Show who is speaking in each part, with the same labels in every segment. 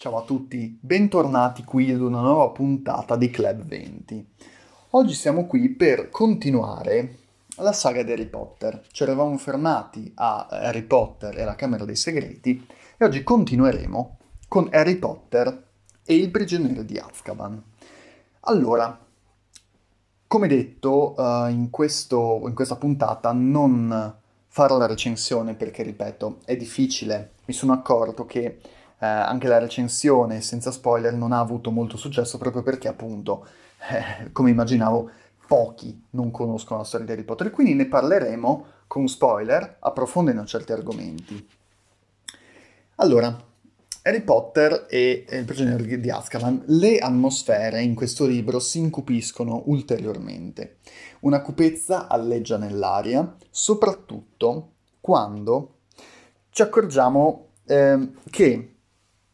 Speaker 1: Ciao a tutti, bentornati qui ad una nuova puntata di Club 20. Oggi siamo qui per continuare la saga di Harry Potter. Ci eravamo fermati a Harry Potter e la Camera dei Segreti e oggi continueremo con Harry Potter e il prigioniero di Azkaban. Allora, come detto uh, in, questo, in questa puntata non farò la recensione perché, ripeto, è difficile. Mi sono accorto che eh, anche la recensione senza spoiler non ha avuto molto successo proprio perché appunto, eh, come immaginavo, pochi non conoscono la storia di Harry Potter, quindi ne parleremo con spoiler, approfondendo certi argomenti. Allora, Harry Potter e il prigioniero di Azkaban, le atmosfere in questo libro si incupiscono ulteriormente. Una cupezza alleggia nell'aria, soprattutto quando ci accorgiamo eh, che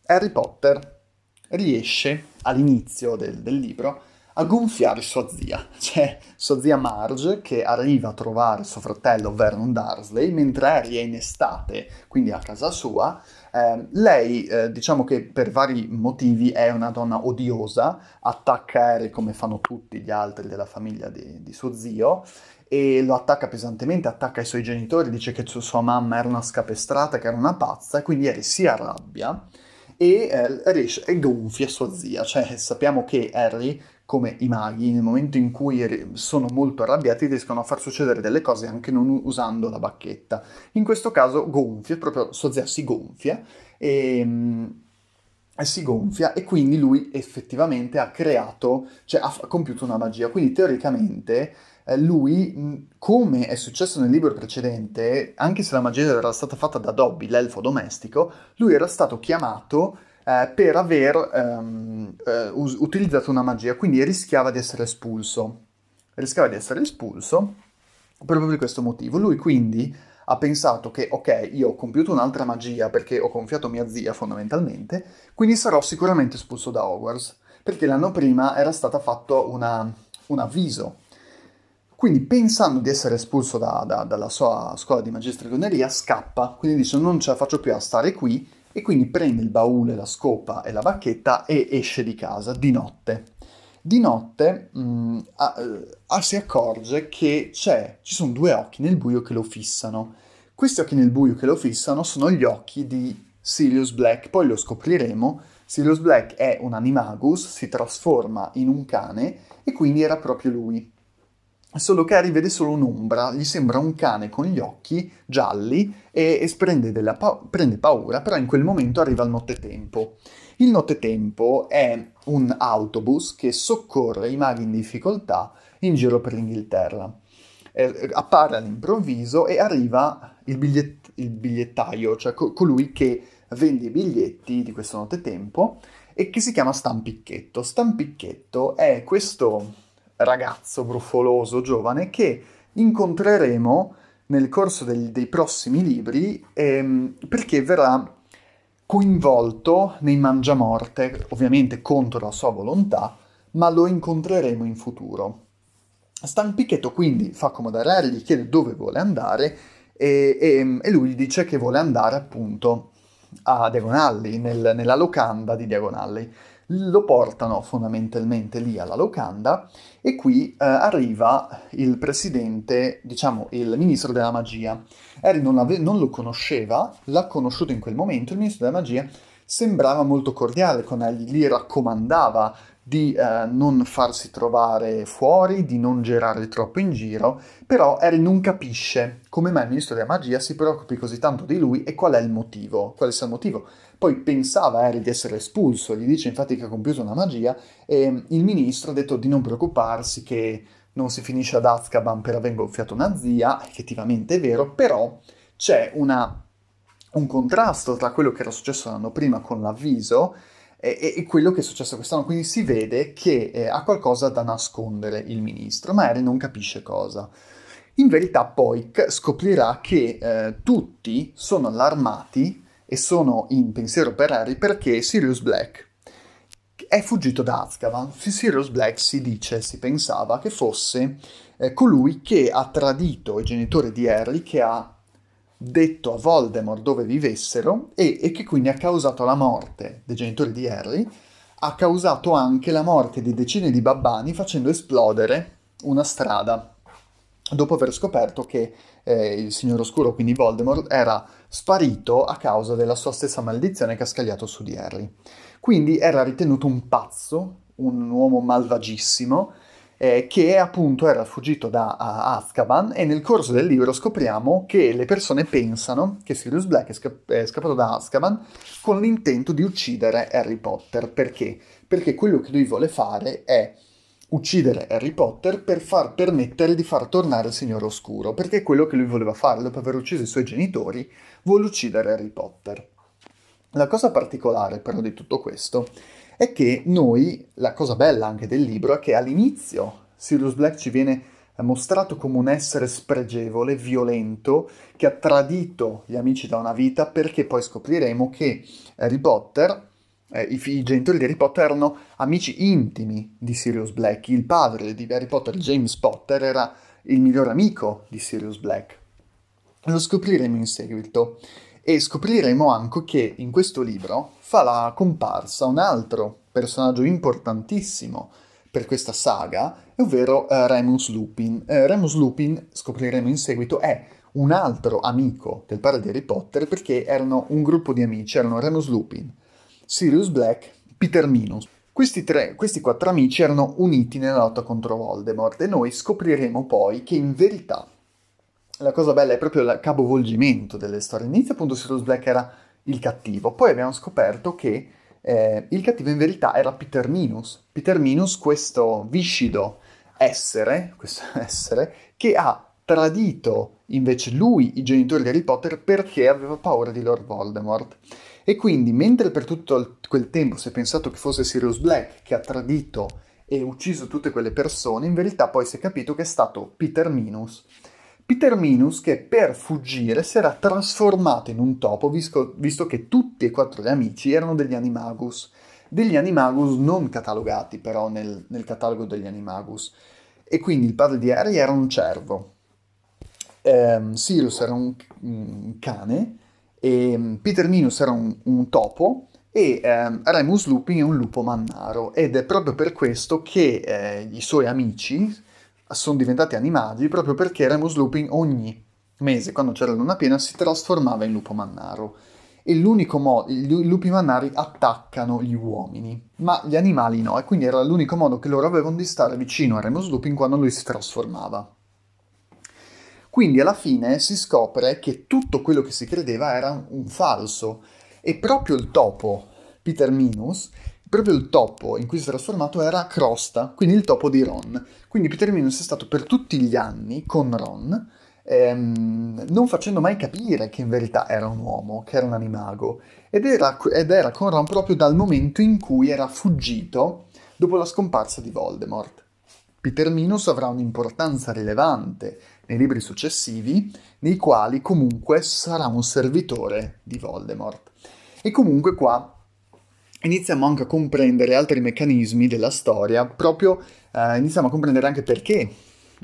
Speaker 1: Harry Potter riesce all'inizio del, del libro a gonfiare sua zia, cioè sua zia Marge che arriva a trovare suo fratello Vernon Dursley mentre Harry è in estate, quindi a casa sua. Eh, lei, eh, diciamo che per vari motivi è una donna odiosa, attacca Harry come fanno tutti gli altri della famiglia di, di suo zio e lo attacca pesantemente, attacca i suoi genitori, dice che sua mamma era una scapestrata, che era una pazza quindi Harry si arrabbia e eh, riesce e gonfia sua zia. Cioè, sappiamo che Harry, come i maghi, nel momento in cui sono molto arrabbiati, riescono a far succedere delle cose anche non usando la bacchetta. In questo caso gonfia, proprio sua zia si gonfia e, mm, e si gonfia e quindi lui effettivamente ha creato, cioè ha compiuto una magia. Quindi teoricamente lui, come è successo nel libro precedente, anche se la magia era stata fatta da Dobby, l'elfo domestico, lui era stato chiamato eh, per aver um, uh, us- utilizzato una magia, quindi rischiava di essere espulso. Rischiava di essere espulso proprio per questo motivo. Lui quindi ha pensato che, ok, io ho compiuto un'altra magia perché ho gonfiato mia zia fondamentalmente, quindi sarò sicuramente espulso da Hogwarts, perché l'anno prima era stato fatto una, un avviso quindi pensando di essere espulso da, da, dalla sua scuola di magistragoneria, scappa, quindi dice non ce la faccio più a stare qui e quindi prende il baule, la scopa e la bacchetta e esce di casa di notte. Di notte mh, mm, a, a, si accorge che ci sono due occhi nel buio che lo fissano. Questi occhi nel buio che lo fissano sono gli occhi di Sirius Black, poi lo scopriremo. Sirius Black è un animagus, si trasforma in un cane e quindi era proprio lui solo che Harry vede solo un'ombra, gli sembra un cane con gli occhi gialli e, e prende, pa- prende, paura, però in quel momento arriva il nottetempo. Il nottetempo è un autobus che soccorre i maghi in difficoltà in giro per l'Inghilterra. Eh, appare all'improvviso e arriva il, bigliett- il bigliettaio, cioè co- colui che vende i biglietti di questo nottetempo e che si chiama Stampicchetto. Stampicchetto è questo ragazzo bruffoloso, giovane, che incontreremo nel corso del, dei prossimi libri ehm, perché verrà coinvolto nei mangiamorte, ovviamente contro la sua volontà, ma lo incontreremo in futuro. Stan Pichetto quindi fa accomodare Harry, gli chiede dove vuole andare e, e, e, lui dice che vuole andare appunto a Diagon Alley, nel, nella locanda di Diagon Alley lo portano fondamentalmente lì alla locanda e qui eh, arriva il presidente, diciamo il ministro della magia. Harry non, ave- non lo conosceva, l'ha conosciuto in quel momento, il ministro della magia sembrava molto cordiale con Harry, gli raccomandava di eh, non farsi trovare fuori, di non girare troppo in giro, però Harry non capisce come mai il ministro della magia si preoccupi così tanto di lui e qual è il motivo, quale sia il motivo. Poi pensava Harry di essere espulso, gli dice infatti che ha compiuto una magia e il ministro ha detto di non preoccuparsi che non si finisce ad Azkaban per aver gonfiato una zia, effettivamente è vero, però c'è una, un contrasto tra quello che era successo l'anno prima con l'avviso e, e, quello che è successo quest'anno. Quindi si vede che eh, ha qualcosa da nascondere il ministro, ma Harry non capisce cosa. In verità poi scoprirà che eh, tutti sono allarmati e sono in pensiero per Harry perché Sirius Black è fuggito da Azkaban. Sirius Black si dice, si pensava che fosse eh, colui che ha tradito i genitori di Harry, che ha detto a Voldemort dove vivessero e, e che quindi ha causato la morte dei genitori di Harry, ha causato anche la morte di decine di babbani facendo esplodere una strada dopo aver scoperto che eh, il Signore Oscuro, quindi Voldemort, era sparito a causa della sua stessa maledizione che ha scagliato su di Harry. Quindi era ritenuto un pazzo, un uomo malvagissimo, eh, che appunto era fuggito da Azkaban e nel corso del libro scopriamo che le persone pensano che Sirius Black è, sca- è scappato da Azkaban con l'intento di uccidere Harry Potter. Perché? Perché quello che lui vuole fare è uccidere Harry Potter per far permettere di far tornare il Signore Oscuro, perché è quello che lui voleva fare, dopo aver ucciso i suoi genitori, vuole uccidere Harry Potter. La cosa particolare però di tutto questo è che noi, la cosa bella anche del libro è che all'inizio Sirius Black ci viene mostrato come un essere spregevole, violento, che ha tradito gli amici da una vita perché poi scopriremo che Harry Potter, eh, i, i, genitori di Harry Potter erano amici intimi di Sirius Black, il padre di Harry Potter, James Potter, era il miglior amico di Sirius Black. Lo scopriremo in seguito e scopriremo anche che in questo libro fa la comparsa un altro personaggio importantissimo per questa saga, ovvero uh, Remus Lupin. Uh, Remus Lupin, scopriremo in seguito, è un altro amico del padre di Harry Potter perché erano un gruppo di amici, erano Remus Lupin, Sirius Black, Peter Minus. Questi, tre, questi quattro amici erano uniti nella lotta contro Voldemort e noi scopriremo poi che in verità la cosa bella è proprio il capovolgimento delle storie. All'inizio appunto Sirius Black era il cattivo, poi abbiamo scoperto che eh, il cattivo in verità era Peter Minus. Peter Minus, questo viscido essere, questo essere, che ha tradito invece lui, i genitori di Harry Potter, perché aveva paura di Lord Voldemort. E quindi, mentre per tutto quel tempo si è pensato che fosse Sirius Black che ha tradito e ucciso tutte quelle persone, in verità poi si è capito che è stato Peter Minus Peter Minus che per fuggire si era trasformato in un topo visto, visto che tutti e quattro gli amici erano degli animagus, degli animagus non catalogati però nel, nel catalogo degli animagus. E quindi il padre di Harry era un cervo, um, Sirius era un, un cane, e mm, Peter Minus era un, un topo e um, Remus Lupin è un lupo mannaro ed è proprio per questo che eh, i suoi amici sono diventati animali proprio perché Remus Lupin ogni mese, quando c'era la luna piena, si trasformava in lupo mannaro. E l'unico modo, i lupi mannari attaccano gli uomini, ma gli animali no, e quindi era l'unico modo che loro avevano di stare vicino a Remus Lupin quando lui si trasformava. Quindi alla fine si scopre che tutto quello che si credeva era un falso, e proprio il topo, Peter Minus, proprio il topo in cui si è trasformato era Crosta, quindi il topo di Ron. Quindi Peter Minus è stato per tutti gli anni con Ron, ehm, non facendo mai capire che in verità era un uomo, che era un animago, ed era, ed era con Ron proprio dal momento in cui era fuggito dopo la scomparsa di Voldemort. Peter Minus avrà un'importanza rilevante nei libri successivi, nei quali comunque sarà un servitore di Voldemort. E comunque qua iniziamo anche a comprendere altri meccanismi della storia, proprio eh, iniziamo a comprendere anche perché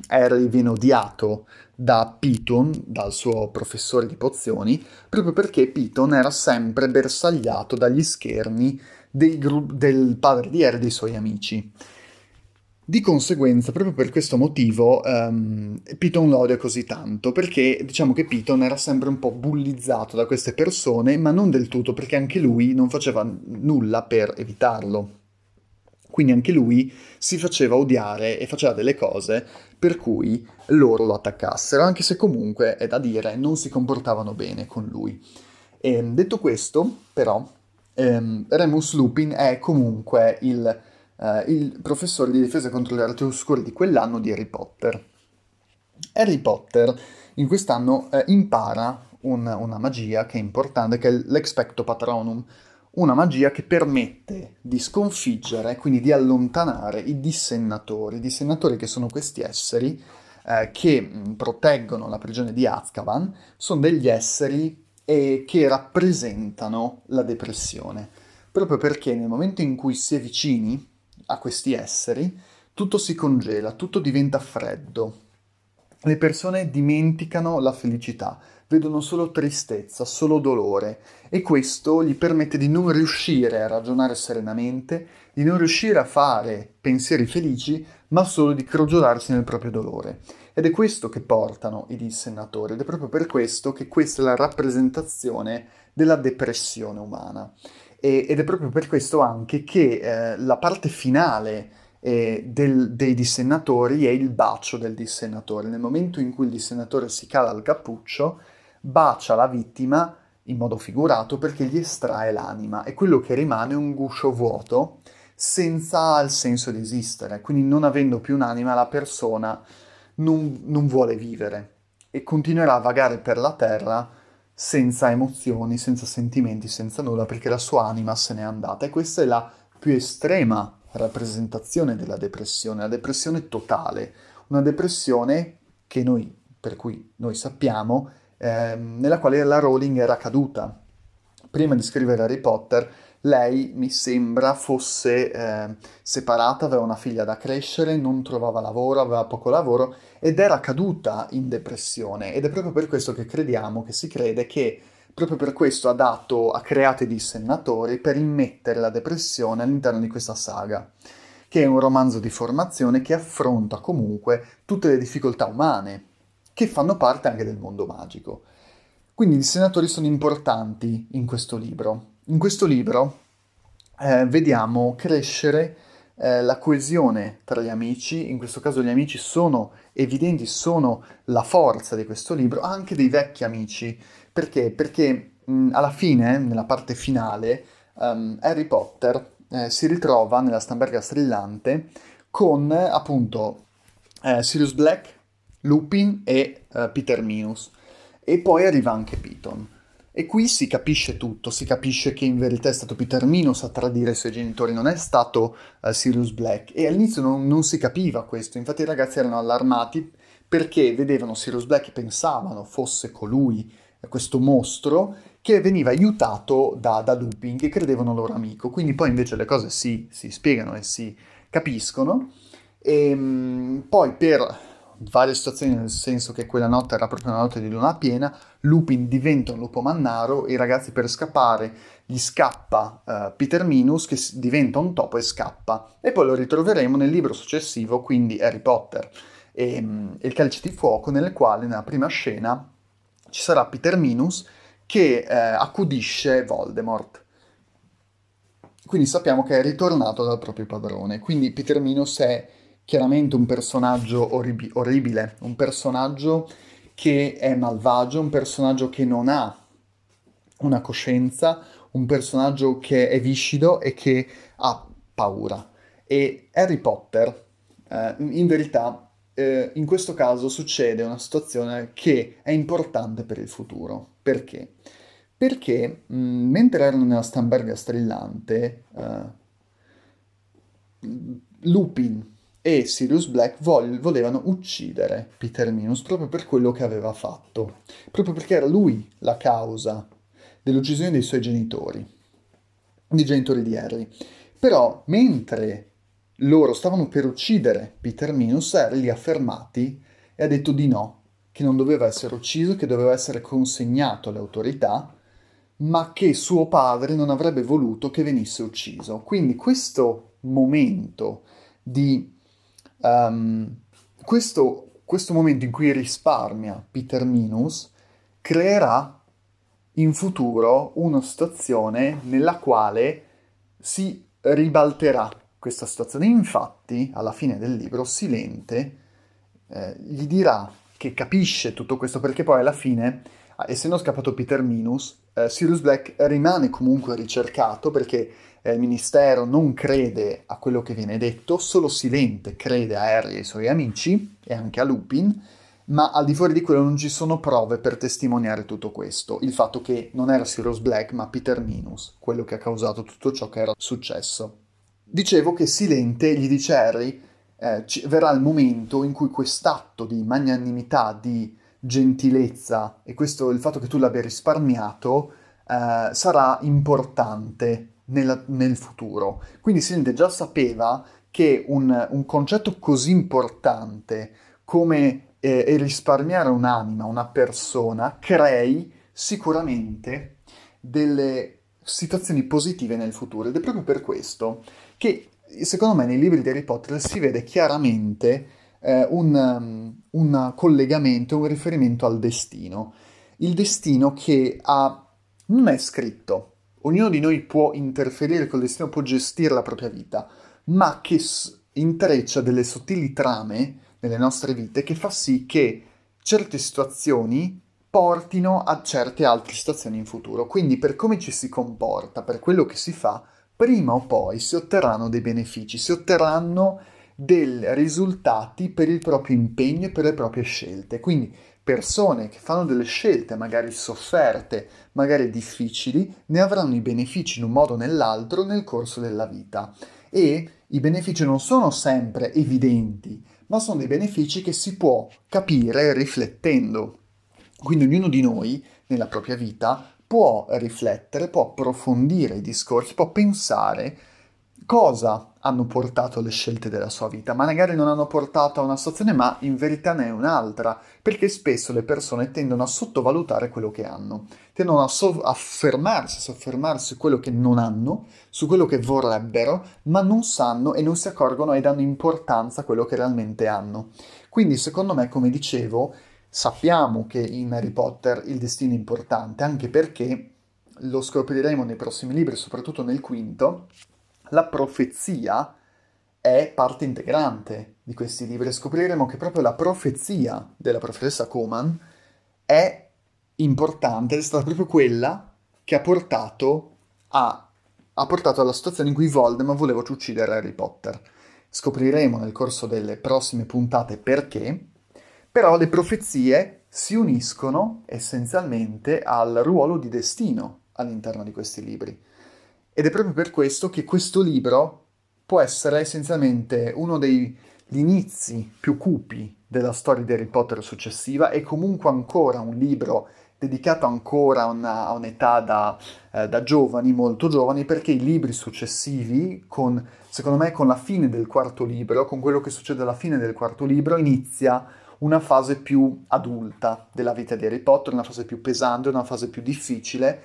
Speaker 1: Harry viene odiato da Piton, dal suo professore di pozioni, proprio perché Piton era sempre bersagliato dagli scherni gru- del padre di Harry e dei suoi amici. Di conseguenza, proprio per questo motivo, um, Piton lo odia così tanto, perché diciamo che Piton era sempre un po' bullizzato da queste persone, ma non del tutto, perché anche lui non faceva nulla per evitarlo. Quindi anche lui si faceva odiare e faceva delle cose per cui loro lo attaccassero, anche se comunque, è da dire, non si comportavano bene con lui. E, detto questo, però, ehm, Remus Lupin è comunque il eh, il professore di difesa contro le arti oscure di quell'anno di Harry Potter. Harry Potter in quest'anno eh, impara un, una magia che è importante, che è l'Expecto Patronum, una magia che permette di sconfiggere, quindi di allontanare i dissennatori. I dissennatori che sono questi esseri eh, che mh, proteggono la prigione di Azkaban, sono degli esseri eh, che rappresentano la depressione, proprio perché nel momento in cui si è vicini a questi esseri, tutto si congela, tutto diventa freddo. Le persone dimenticano la felicità, vedono solo tristezza, solo dolore e questo gli permette di non riuscire a ragionare serenamente, di non riuscire a fare pensieri felici, ma solo di crogiolarsi nel proprio dolore. Ed è questo che portano i dissennatori ed è proprio per questo che questa è la rappresentazione della depressione umana. E, ed è proprio per questo anche che eh, la parte finale eh, del, dei dissennatori è il bacio del dissennatore. Nel momento in cui il dissennatore si cala il cappuccio, bacia la vittima in modo figurato perché gli estrae l'anima e quello che rimane è un guscio vuoto senza il senso di esistere. Quindi non avendo più un'anima la persona non, non vuole vivere e continuerà a vagare per la terra senza emozioni, senza sentimenti, senza nulla perché la sua anima se n'è andata e questa è la più estrema rappresentazione della depressione, la depressione totale, una depressione che noi, per cui noi sappiamo, eh, nella quale la Rowling era caduta. Prima di scrivere Harry Potter, lei mi sembra fosse eh, separata, aveva una figlia da crescere, non trovava lavoro, aveva poco lavoro ed era caduta in depressione ed è proprio per questo che crediamo, che si crede che proprio per questo ha dato, ha creato i dissennatori per immettere la depressione all'interno di questa saga, che è un romanzo di formazione che affronta comunque tutte le difficoltà umane, che fanno parte anche del mondo magico. Quindi i senatori sono importanti in questo libro. In questo libro eh, vediamo crescere eh, la coesione tra gli amici, in questo caso gli amici sono evidenti, sono la forza di questo libro, anche dei vecchi amici. Perché? Perché mh, alla fine, nella parte finale, um, Harry Potter eh, si ritrova nella stamberga strillante con appunto eh, Sirius Black, Lupin e uh, Peter Minus. E poi arriva anche Piton. E qui si capisce tutto, si capisce che in verità è stato Peter Minus a tradire i suoi genitori, non è stato uh, Sirius Black. E all'inizio non, non, si capiva questo, infatti i ragazzi erano allarmati perché vedevano Sirius Black e pensavano fosse colui, questo mostro, che veniva aiutato da, da Lupin, che credevano loro amico. Quindi poi invece le cose si, si spiegano e si capiscono. E um, poi per varie situazioni, nel senso che quella notte era proprio una notte di luna piena, Lupin diventa un lupo mannaro, i ragazzi per scappare gli scappa uh, Peter Minus che diventa un topo e scappa. E poi lo ritroveremo nel libro successivo, quindi Harry Potter e, um, il calice di fuoco, nel quale nella prima scena ci sarà Peter Minus che uh, accudisce Voldemort. Quindi sappiamo che è ritornato dal proprio padrone. Quindi Peter Minus è chiaramente un personaggio orrib- orribile, un personaggio che è malvagio, un personaggio che non ha una coscienza, un personaggio che è viscido e che ha paura. E Harry Potter, eh, in verità, eh, in questo caso succede una situazione che è importante per il futuro. Perché? Perché mh, mentre erano nella Stamberga strillante, eh, Lupin e Sirius Black vol- volevano uccidere Peter Minus proprio per quello che aveva fatto, proprio perché era lui la causa dell'uccisione dei suoi genitori, dei genitori di Harry. Però mentre loro stavano per uccidere Peter Minus, Harry li ha fermati e ha detto di no, che non doveva essere ucciso, che doveva essere consegnato alle autorità, ma che suo padre non avrebbe voluto che venisse ucciso. Quindi questo momento di Um, questo, questo momento in cui risparmia Peter Minus creerà in futuro una situazione nella quale si ribalterà questa situazione. Infatti, alla fine del libro, Silente eh, gli dirà che capisce tutto questo perché poi alla fine, essendo scappato Peter Minus, eh, Sirius Black rimane comunque ricercato perché eh, il ministero non crede a quello che viene detto, solo Silente crede a Harry e ai suoi amici e anche a Lupin, ma al di fuori di quello non ci sono prove per testimoniare tutto questo, il fatto che non era Sirius Black ma Peter Minus, quello che ha causato tutto ciò che era successo. Dicevo che Silente gli dice a Harry eh, ci, verrà il momento in cui quest'atto di magnanimità, di gentilezza e questo, il fatto che tu l'abbia risparmiato eh, sarà importante nella, nel futuro. Quindi Silente già sapeva che un, un concetto così importante come eh, risparmiare un'anima, una persona, crei sicuramente delle situazioni positive nel futuro. Ed è proprio per questo che, secondo me, nei libri di Harry Potter si vede chiaramente eh, un, um, un collegamento, un riferimento al destino. Il destino che ha, non è scritto, ognuno di noi può interferire col destino, può gestire la propria vita, ma che intreccia delle sottili trame nelle nostre vite che fa sì che certe situazioni portino a certe altre situazioni in futuro. Quindi per come ci si comporta, per quello che si fa, prima o poi si otterranno dei benefici, si otterranno dei risultati per il proprio impegno e per le proprie scelte. Quindi persone che fanno delle scelte magari sofferte, magari difficili, ne avranno i benefici in un modo o nell'altro nel corso della vita. E i benefici non sono sempre evidenti, ma sono dei benefici che si può capire riflettendo. Quindi ognuno di noi nella propria vita può riflettere, può approfondire i discorsi, può pensare cosa hanno portato le scelte della sua vita, ma magari non hanno portato a una situazione, ma in verità ne è un'altra, perché spesso le persone tendono a sottovalutare quello che hanno, tendono a, so- a fermarsi, a soffermarsi su quello che non hanno, su quello che vorrebbero, ma non sanno e non si accorgono e danno importanza a quello che realmente hanno. Quindi, secondo me, come dicevo, sappiamo che in Harry Potter il destino è importante, anche perché lo scopriremo nei prossimi libri, soprattutto nel quinto, la profezia è parte integrante di questi libri. Scopriremo che proprio la profezia della profetessa Coman è importante, è stata proprio quella che ha portato, a, ha portato alla situazione in cui Voldemort voleva uccidere Harry Potter. Scopriremo nel corso delle prossime puntate perché, però le profezie si uniscono essenzialmente al ruolo di destino all'interno di questi libri. Ed è proprio per questo che questo libro può essere essenzialmente uno degli inizi più cupi della storia di Harry Potter successiva e comunque ancora un libro dedicato ancora a, una, a un'età da, eh, da, giovani, molto giovani, perché i libri successivi, con, secondo me con la fine del quarto libro, con quello che succede alla fine del quarto libro, inizia una fase più adulta della vita di Harry Potter, una fase più pesante, una fase più difficile,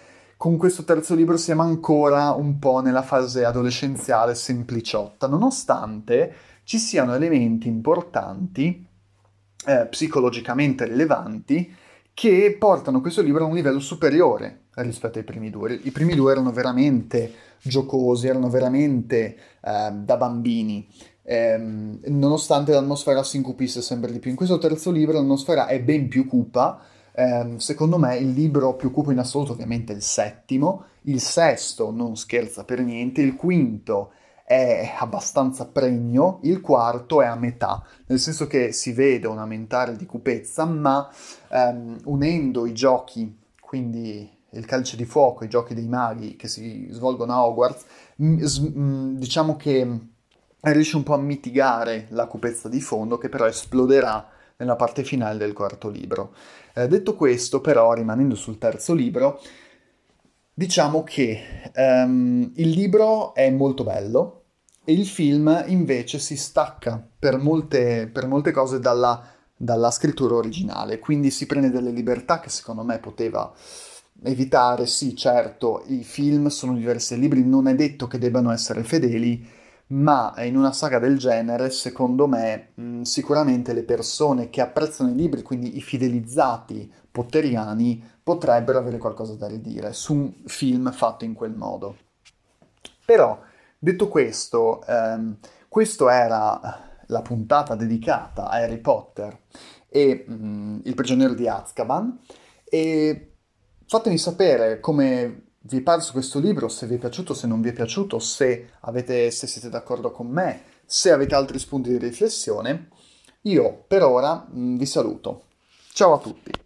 Speaker 1: con questo terzo libro siamo ancora un po' nella fase adolescenziale sempliciotta, nonostante ci siano elementi importanti, eh, psicologicamente rilevanti, che portano questo libro a un livello superiore rispetto ai primi due. I primi due erano veramente giocosi, erano veramente eh, da bambini. Eh, nonostante l'atmosfera si incupisse sempre di più. In questo terzo libro l'atmosfera è ben più cupa, eh, secondo me il libro più cupo in assoluto ovviamente è il settimo, il sesto non scherza per niente, il quinto è abbastanza pregno, il quarto è a metà, nel senso che si vede un aumentare di cupezza, ma ehm, unendo i giochi, quindi il calcio di fuoco, i giochi dei maghi che si svolgono a Hogwarts, diciamo che riesce un po' a mitigare la cupezza di fondo che però esploderà nella parte finale del quarto libro. Eh, detto questo, però, rimanendo sul terzo libro, diciamo che um, il libro è molto bello e il film invece si stacca per molte, per molte cose dalla, dalla scrittura originale, quindi si prende delle libertà che secondo me poteva evitare, sì, certo, i film sono diversi dai libri, non è detto che debbano essere fedeli, ma in una saga del genere, secondo me, mh, sicuramente le persone che apprezzano i libri, quindi i fidelizzati potteriani, potrebbero avere qualcosa da ridire su un film fatto in quel modo. Però, detto questo, ehm, questa era la puntata dedicata a Harry Potter e mh, il prigioniero di Azkaban e fatemi sapere come vi è parso questo libro, se vi è piaciuto, se non vi è piaciuto, se, avete, se siete d'accordo con me, se avete altri spunti di riflessione. Io per ora mh, mm, vi saluto. Ciao a tutti.